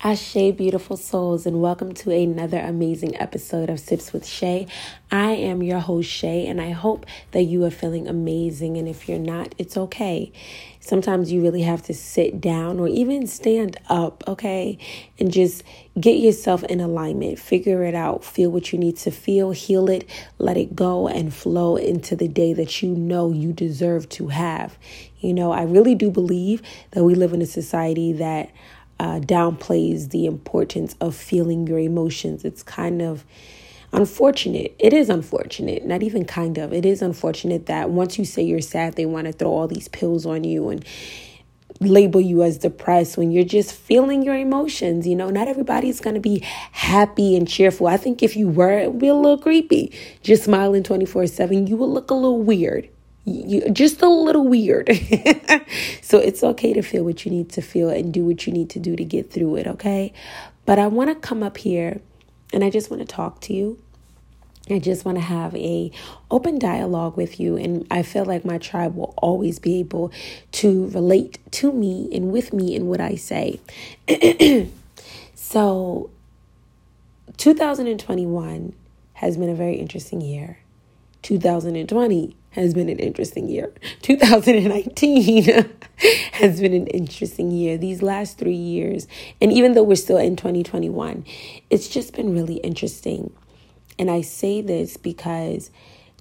Ashe, beautiful souls, and welcome to another amazing episode of Sips with Shay. I am your host, Shay, and I hope that you are feeling amazing. And if you're not, it's okay. Sometimes you really have to sit down or even stand up, okay, and just get yourself in alignment, figure it out, feel what you need to feel, heal it, let it go, and flow into the day that you know you deserve to have. You know, I really do believe that we live in a society that uh, downplays the importance of feeling your emotions. It's kind of unfortunate. It is unfortunate, not even kind of. It is unfortunate that once you say you're sad, they want to throw all these pills on you and label you as depressed when you're just feeling your emotions. You know, not everybody's going to be happy and cheerful. I think if you were, it would be a little creepy. Just smiling 24 7, you would look a little weird you just a little weird. so it's okay to feel what you need to feel and do what you need to do to get through it, okay? But I want to come up here and I just want to talk to you. I just want to have a open dialogue with you and I feel like my tribe will always be able to relate to me and with me in what I say. so 2021 has been a very interesting year. 2020 has been an interesting year. 2019 has been an interesting year. These last three years, and even though we're still in 2021, it's just been really interesting. And I say this because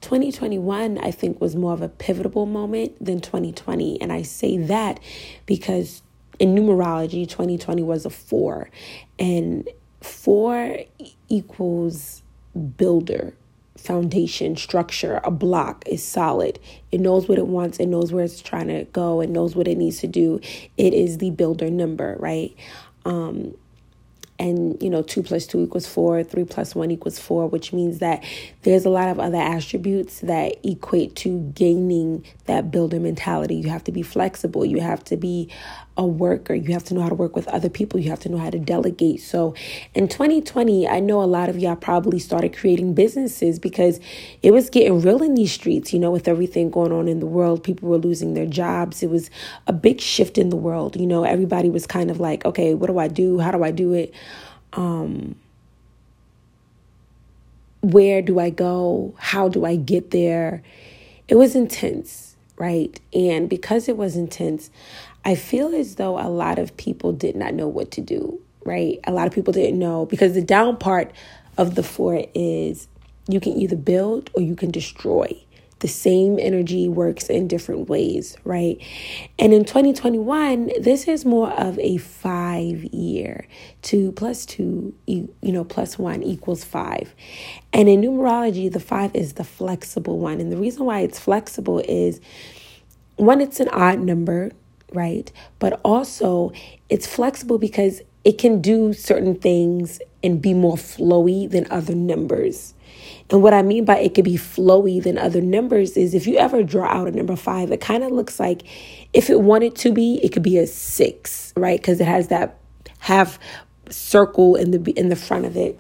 2021, I think, was more of a pivotal moment than 2020. And I say that because in numerology, 2020 was a four, and four equals builder foundation structure a block is solid. It knows what it wants it knows where it's trying to go it knows what it needs to do. It is the builder number right? Um and you know 2 plus 2 equals 4 3 plus 1 equals 4 which means that there's a lot of other attributes that equate to gaining that builder mentality. You have to be flexible. You have to be a worker. You have to know how to work with other people. You have to know how to delegate. So in 2020 i know a lot of y'all probably started creating businesses because it was getting real in these streets you know with everything going on in the world. People were losing their jobs. It was a big shift in the world. You know everybody was kind of like okay what do i do? How do i do it um, where do I go? How do I get there? It was intense, right? And because it was intense, I feel as though a lot of people did not know what to do, right? A lot of people didn't know because the down part of the fort is you can either build or you can destroy the same energy works in different ways, right? And in 2021, this is more of a five year. Two plus two, you know, plus one equals five. And in numerology, the five is the flexible one. And the reason why it's flexible is one, it's an odd number, right? But also, it's flexible because it can do certain things and be more flowy than other numbers and what I mean by it could be flowy than other numbers is if you ever draw out a number five, it kind of looks like if it wanted to be, it could be a six, right? Because it has that half circle in the in the front of it.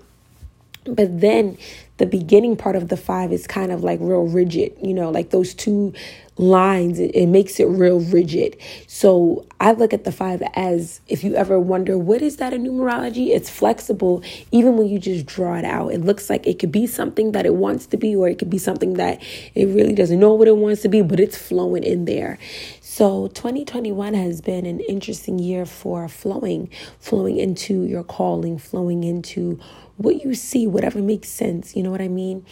But then the beginning part of the five is kind of like real rigid, you know, like those two lines, it, it, makes it real rigid. So I look at the five as if you ever wonder, what is that in numerology? It's flexible, even when you just draw it out. It looks like it could be something that it wants to be, or it could be something that it really doesn't know what it wants to be, but it's flowing in there. So 2021 has been an interesting year for flowing, flowing into your calling, flowing into what you see, whatever makes sense. You know what I mean?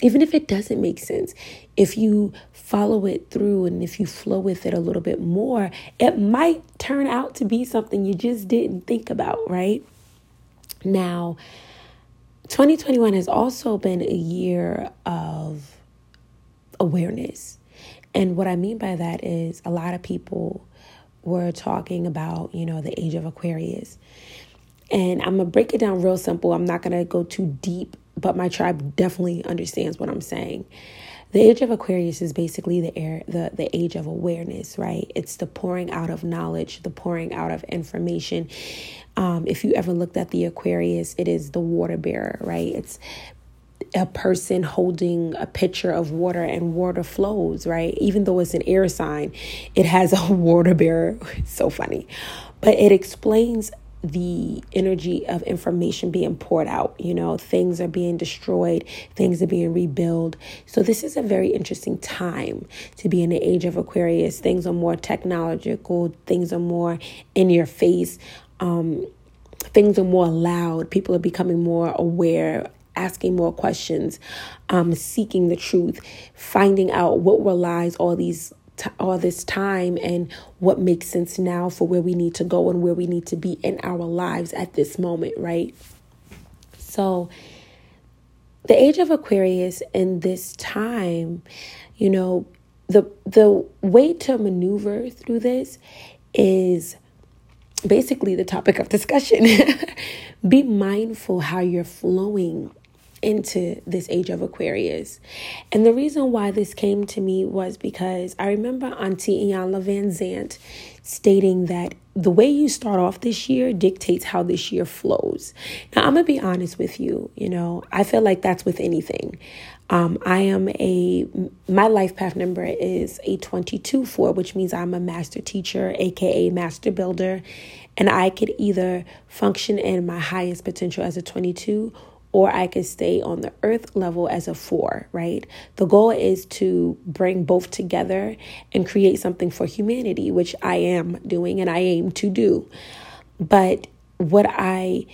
Even if it doesn't make sense, if you follow it through and if you flow with it a little bit more, it might turn out to be something you just didn't think about, right? Now, 2021 has also been a year of awareness. And what I mean by that is a lot of people were talking about, you know, the age of Aquarius. And I'm going to break it down real simple. I'm not going to go too deep, but my tribe definitely understands what I'm saying. The age of Aquarius is basically the air, the, the age of awareness, right? It's the pouring out of knowledge, the pouring out of information. Um, if you ever looked at the Aquarius, it is the water bearer, right? It's a person holding a pitcher of water and water flows, right? Even though it's an air sign, it has a water bearer. It's so funny. But it explains the energy of information being poured out. You know, things are being destroyed, things are being rebuilt. So, this is a very interesting time to be in the age of Aquarius. Things are more technological, things are more in your face. Um, things are more loud. People are becoming more aware asking more questions, um, seeking the truth, finding out what were lies all these all this time and what makes sense now for where we need to go and where we need to be in our lives at this moment, right? So, the age of Aquarius in this time, you know, the the way to maneuver through this is basically the topic of discussion. Be mindful how you're flowing into this age of Aquarius. And the reason why this came to me was because I remember Auntie Iyanla Vanzant stating that the way you start off this year dictates how this year flows. Now, I'm going to be honest with you. You know, I feel like that's with anything. Um, I am a, my life path number is a 22 4, which means I'm a master teacher, aka master builder. And I could either function in my highest potential as a 22 or I could stay on the earth level as a four, right? The goal is to bring both together and create something for humanity, which I am doing and I aim to do. But what I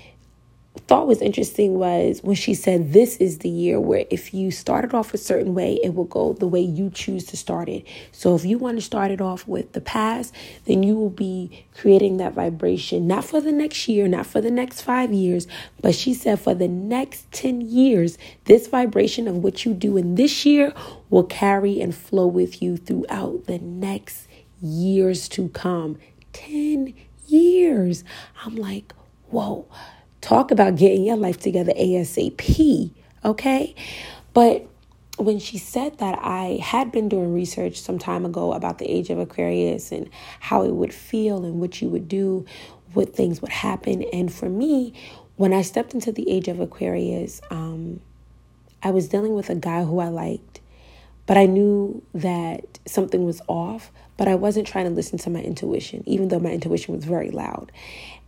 thought was interesting was when she said this is the year where if you started off a certain way, it will go the way you choose to start it. So if you want to start it off with the past, then you will be creating that vibration, not for the next year, not for the next five years, but she said for the next 10 years, this vibration of what you do in this year will carry and flow with you throughout the next years to come. 10 years. I'm like, whoa Talk about getting your life together ASAP, okay? But when she said that, I had been doing research some time ago about the age of Aquarius and how it would feel and what you would do, what things would happen. And for me, when I stepped into the age of Aquarius, um, I was dealing with a guy who I liked, but I knew that something was off, but I wasn't trying to listen to my intuition, even though my intuition was very loud.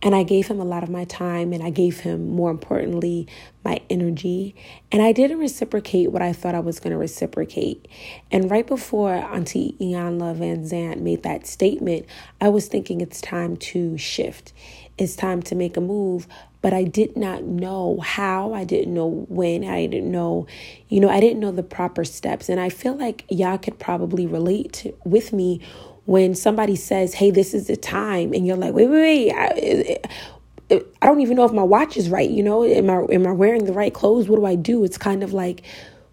And I gave him a lot of my time and I gave him, more importantly, my energy. And I didn't reciprocate what I thought I was going to reciprocate. And right before Auntie Iyanla Vanzant made that statement, I was thinking it's time to shift. It's time to make a move, but I did not know how. I didn't know when. I didn't know, you know, I didn't know the proper steps. And I feel like y'all could probably relate to, with me when somebody says, hey, this is the time, and you're like, wait, wait, wait. I, eh, eh, I don't even know if my watch is right. You know, am I am I wearing the right clothes? What do I do? It's kind of like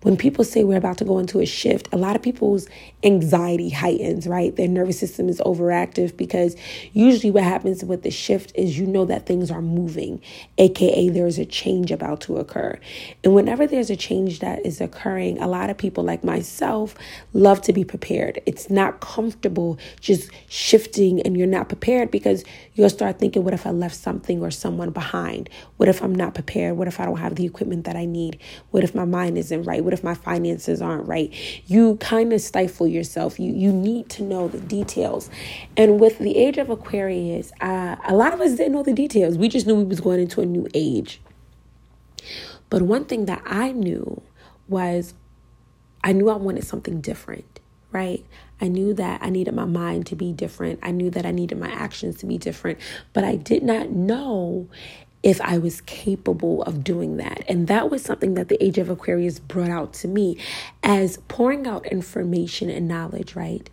when people say we're about to go into a shift, a lot of people's anxiety heightens, right? Their nervous system is overactive because usually what happens with the shift is you know that things are moving, aka there's a change about to occur. And whenever there's a change that is occurring, a lot of people like myself love to be prepared. It's not comfortable just shifting and you're not prepared because you'll start thinking, what if I left something or someone behind? What if I'm not prepared? What if I don't have the equipment that I need? What if my mind isn't right? What if my finances aren't right? You kind of stifle yourself. You you need to know the details. And with the age of Aquarius, uh, a lot of us didn't know the details. We just knew we was going into a new age. But one thing that I knew was I knew I wanted something different, right? I knew that I needed my mind to be different. I knew that I needed my actions to be different, but I did not know if I was capable of doing that. And that was something that the age of Aquarius brought out to me as pouring out information and knowledge, right?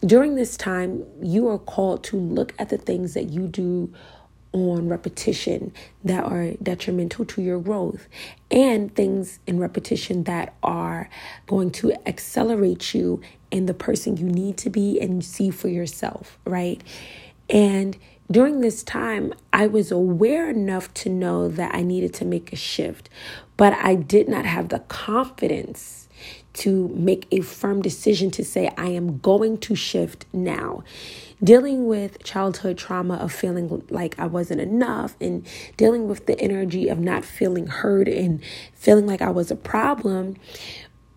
During this time, you are called to look at the things that you do on repetition that are detrimental to your growth and things in repetition that are going to accelerate you in the person you need to be and see for yourself, right? And during this time, I was aware enough to know that I needed to make a shift, but I did not have the confidence to make a firm decision to say, I am going to shift now. Dealing with childhood trauma of feeling like I wasn't enough and dealing with the energy of not feeling heard and feeling like I was a problem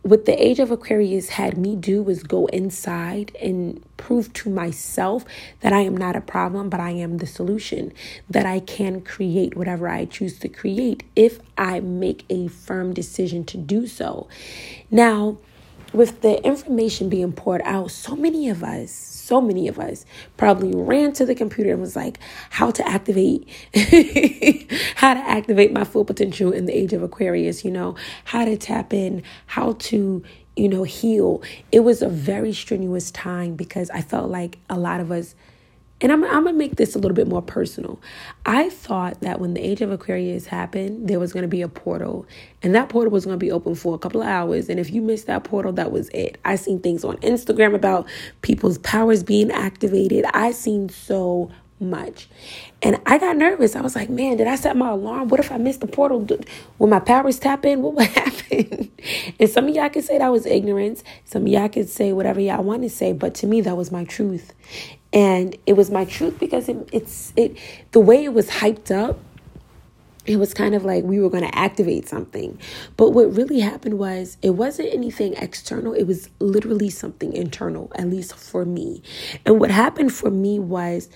what the age of Aquarius had me do was go inside and prove to myself that I am not a problem, but I am the solution, that I can create whatever I choose to create if I make a firm decision to do so. Now, with the information being poured out, so many of us, so many of us probably ran to the computer and was like, how to activate, how to activate my full potential in the age of Aquarius, you know, how to tap in, how to, you know, heal. It was a very strenuous time because I felt like a lot of us and I'm, I'm gonna make this a little bit more personal. I thought that when the age of Aquarius happened, there was gonna be a portal, and that portal was gonna be open for a couple of hours. And if you missed that portal, that was it. I seen things on Instagram about people's powers being activated. I seen so much. And I got nervous. I was like, man, did I set my alarm? What if I missed the portal? When my powers tap in, what would happen? and some of y'all could say that was ignorance. Some of y'all could say whatever y'all want to say. But to me, that was my truth and it was my truth because it, it's it the way it was hyped up it was kind of like we were going to activate something but what really happened was it wasn't anything external it was literally something internal at least for me and what happened for me was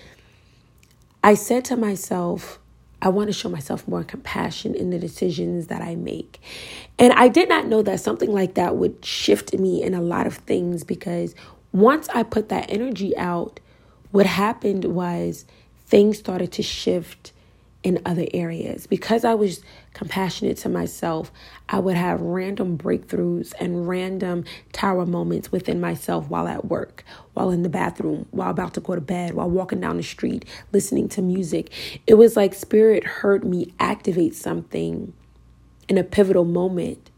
i said to myself I want to show myself more compassion in the decisions that I make. And I did not know that something like that would shift me in a lot of things because once I put that energy out, what happened was things started to shift in other areas. Because I was compassionate to myself, I would have random breakthroughs and random tower moments within myself while at work, while in the bathroom, while about to go to bed, while walking down the street, listening to music. It was like Spirit heard me activate something in a pivotal moment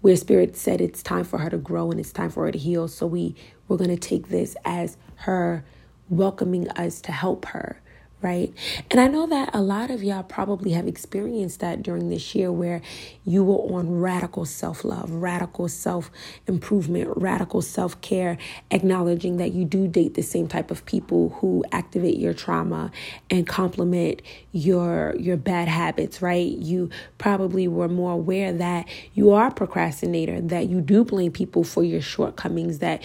where Spirit said it's time for her to grow and it's time for her to heal. So we we're going to take this as her welcoming us to help her right? And I know that a lot of y'all probably have experienced that during this year where you were on radical self love, radical self improvement, radical self care, acknowledging that you do date the same type of people who activate your trauma and complement your your bad habits, right? You probably were more aware that you are a procrastinator, that you do blame people for your shortcomings, that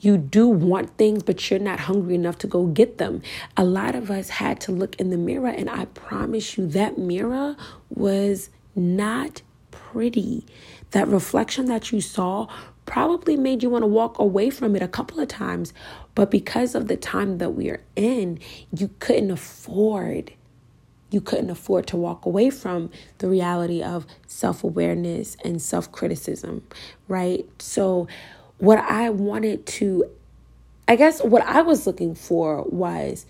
you do want things, but you're not hungry enough to go get them. A lot of us had to look in the mirror, and I promise you that mirror was not pretty. That reflection that you saw probably made you want to walk away from it a couple of times, but because of the time that we are in, you couldn't afford you couldn't afford to walk away from the reality of self awareness and self criticism, right? So, what I wanted to, I guess what I was looking for was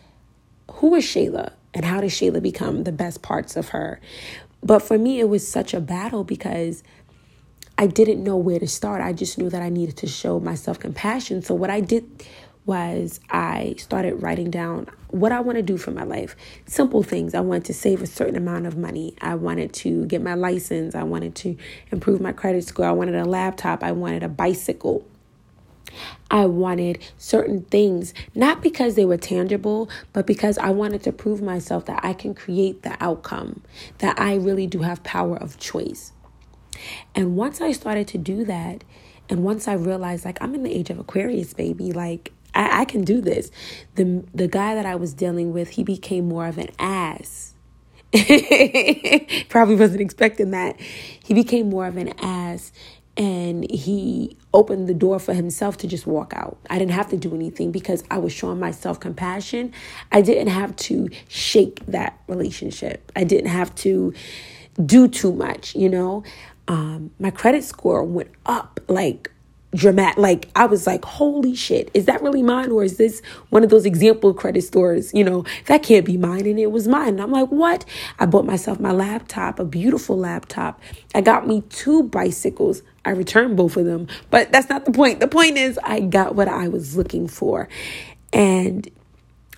who is Shayla and how does Shayla become the best parts of her? But for me, it was such a battle because I didn't know where to start. I just knew that I needed to show myself compassion. So what I did was I started writing down what I want to do for my life. Simple things. I wanted to save a certain amount of money. I wanted to get my license. I wanted to improve my credit score. I wanted a laptop. I wanted a bicycle. I wanted certain things, not because they were tangible, but because I wanted to prove myself that I can create the outcome, that I really do have power of choice. And once I started to do that, and once I realized, like, I'm in the age of Aquarius, baby, like, I, I can do this. The, the guy that I was dealing with, he became more of an ass. Probably wasn't expecting that. He became more of an ass and he opened the door for himself to just walk out. I didn't have to do anything because I was showing myself compassion. I didn't have to shake that relationship. I didn't have to do too much, you know. Um, my credit score went up like dramatic. Like I was like, holy shit, is that really mine? Or is this one of those example credit stores? You know, that can't be mine. And it was mine. And I'm like, what? I bought myself my laptop, a beautiful laptop. I got me two bicycles. I returned both of them. But that's not the point. The point is I got what I was looking for. And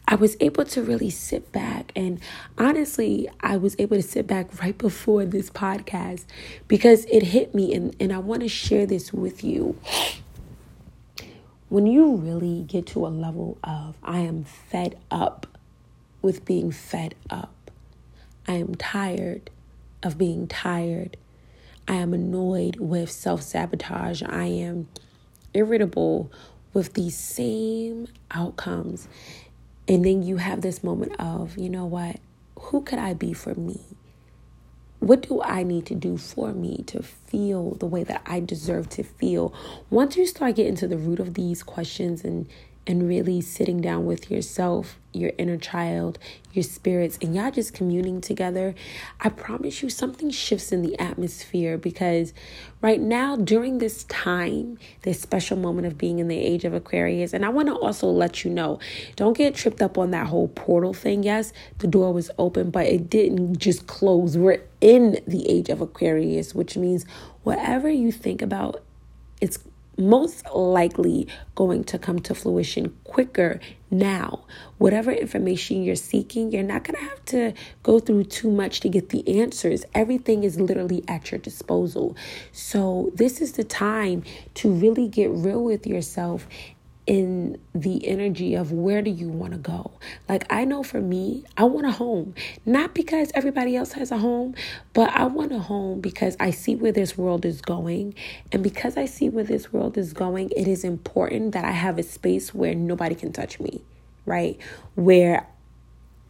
I was able to really sit back. And honestly, I was able to sit back right before this podcast because it hit me. And, and I want to share this with you. When you really get to a level of, I am fed up with being fed up, I am tired of being tired. I am annoyed with self sabotage. I am irritable with these same outcomes. And then you have this moment of, you know what? Who could I be for me? What do I need to do for me to feel the way that I deserve to feel? Once you start getting to the root of these questions and and really sitting down with yourself, your inner child, your spirits, and y'all just communing together, I promise you something shifts in the atmosphere because right now, during this time, this special moment of being in the age of Aquarius, and I want to also let you know don't get tripped up on that whole portal thing. Yes, the door was open, but it didn't just close. We're in the age of Aquarius, which means whatever you think about, it's most likely going to come to fruition quicker now. Whatever information you're seeking, you're not going to have to go through too much to get the answers. Everything is literally at your disposal. So, this is the time to really get real with yourself in the energy of where do you want to go. Like I know for me, I want a home, not because everybody else has a home, but I want a home because I see where this world is going. And because I see where this world is going, it is important that I have a space where nobody can touch me, right? Where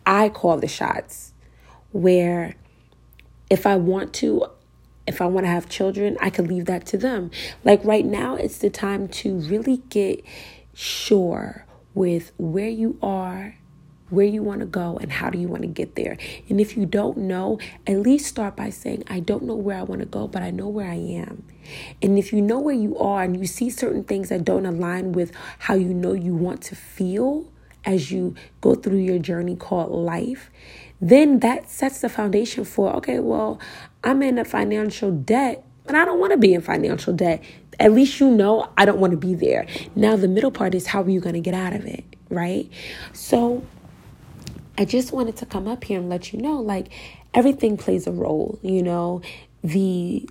I call the shots, where if I want to, if I want to have children, I could leave that to them. Like right now, it's the time to really get sure with where you are, where you want to go, and how do you want to get there. And if you don't know, at least start by saying, I don't know where I want to go, but I know where I am. And if you know where you are and you see certain things that don't align with how you know you want to feel as you go through your journey called life, then that sets the foundation for okay, well, I'm in a financial debt but I don't want to be in financial debt. At least you know I don't want to be there. Now, the middle part is how are you going to get out of it, right? So, I just wanted to come up here and let you know like everything plays a role, you know, the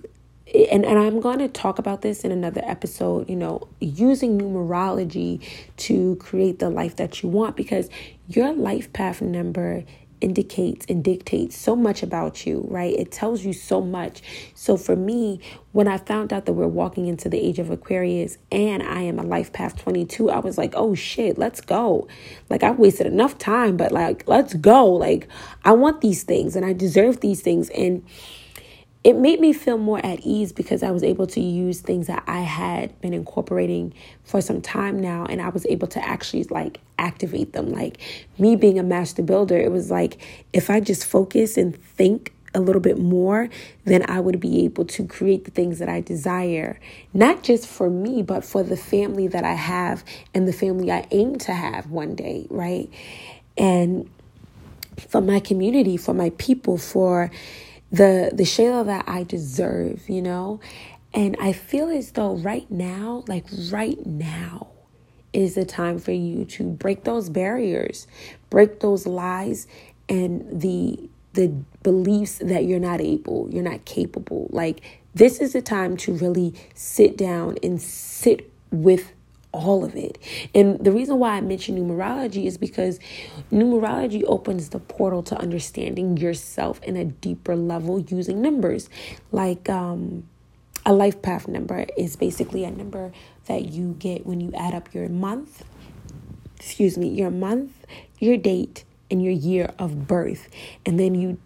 and, and I'm going to talk about this in another episode, you know, using numerology to create the life that you want because your life path number indicates and dictates so much about you, right? It tells you so much. So for me, when I found out that we're walking into the age of Aquarius and I am a life path 22, I was like, oh shit, let's go. Like, I've wasted enough time, but like, let's go. Like, I want these things and I deserve these things. And it made me feel more at ease because I was able to use things that I had been incorporating for some time now and I was able to actually like activate them. Like me being a master builder, it was like if I just focus and think a little bit more, then I would be able to create the things that I desire, not just for me, but for the family that I have and the family I aim to have one day, right? And for my community, for my people, for the the Shayla that I deserve, you know? And I feel as though right now, like right now, is the time for you to break those barriers, break those lies and the the beliefs that you're not able, you're not capable. Like this is the time to really sit down and sit with all of it. And the reason why I mention numerology is because numerology opens the portal to understanding yourself in a deeper level using numbers. Like um, a life path number is basically a number that you get when you add up your month, excuse me, your month, your date, and your year of birth. And then you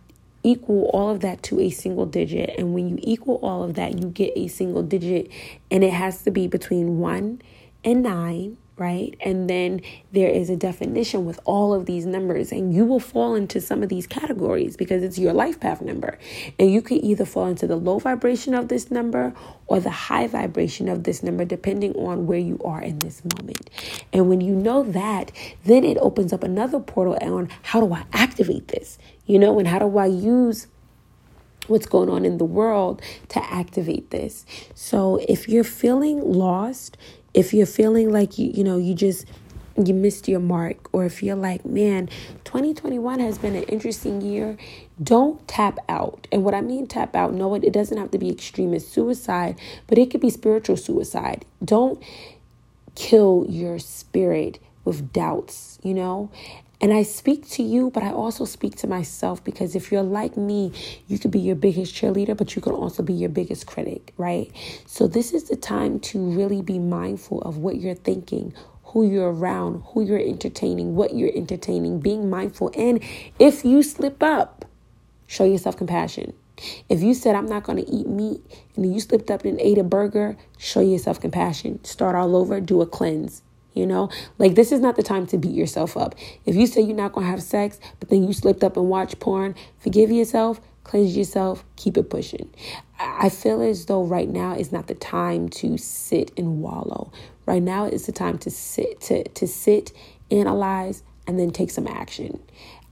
equal all of that to a single digit. And when you equal all of that, you get a single digit, and it has to be between one and 9, right? And then there is a definition with all of these numbers, and you will fall into some of these categories because it's your life path number. And you can either fall into the low vibration of this number or the high vibration of this number, depending on where you are in this moment. And when you know that, then it opens up another portal on how do I activate this, you know, and how do I use what's going on in the world to activate this. So if you're feeling lost, if you're feeling like you you know you just you missed your mark or if you're like man 2021 has been an interesting year don't tap out. And what i mean tap out no it, it doesn't have to be extremist suicide but it could be spiritual suicide. Don't kill your spirit with doubts you know And I speak to you, but I also speak to myself because if you're like me, you could be your biggest cheerleader, but you can also be your biggest critic, right? So, this is the time to really be mindful of what you're thinking, who you're around, who you're entertaining, what you're entertaining, being mindful. And if you slip up, show yourself compassion. If you said, I'm not going to eat meat, and you slipped up and ate a burger, show yourself compassion. Start all over, do a cleanse. You know, like this is not the time to beat yourself up. If you say you're not to have sex, but then you slipped up and watch porn, forgive yourself, cleanse yourself, keep it pushing. I feel as though right now is not the time to sit and wallow. Right now is the time to sit, to, to sit, analyze, and then take some action.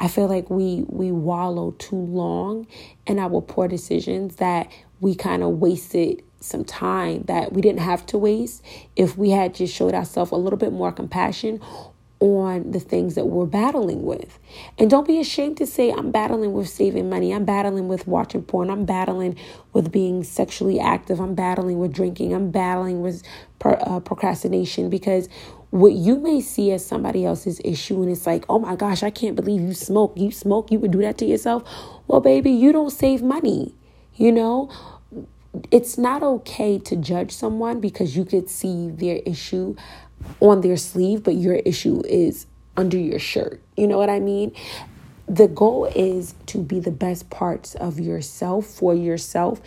I feel like we we wallow too long in our poor decisions that we kind of wasted some time that we didn't have to waste if we had just showed ourselves a little bit more compassion on the things that we're battling with. And don't be ashamed to say, I'm battling with saving money. I'm battling with watching porn. I'm battling with being sexually active. I'm battling with drinking. I'm battling with uh, procrastination because what you may see as somebody else's issue and it's like, oh my gosh, I can't believe you smoke. You smoke, you would do that to yourself. Well, baby, you don't save money. You know, it's not okay to judge someone because you could see their issue on their sleeve, but your issue is under your shirt. You know what I mean? The goal is to be the best parts of yourself for yourself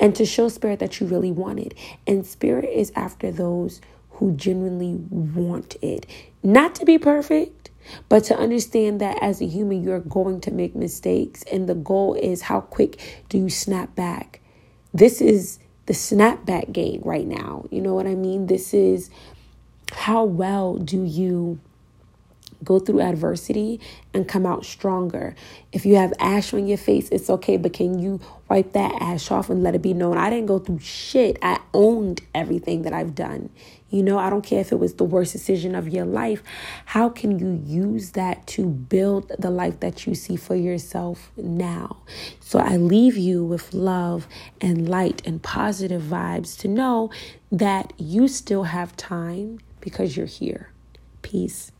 and to show spirit that you really want it. And spirit is after those who genuinely want it. Not to be perfect, but to understand that as a human, you're going to make mistakes. And the goal is how quick do you snap back? This is the snapback game right now. You know what I mean? This is how well do you go through adversity and come out stronger. If you have ash on your face, it's okay, but can you wipe that ash off and let it be known? I didn't go through shit. I owned everything that I've done. You know, I don't care if it was the worst decision of your life. How can you use that to build the life that you see for yourself now? So I leave you with love and light and positive vibes to know that you still have time because you're here. Peace.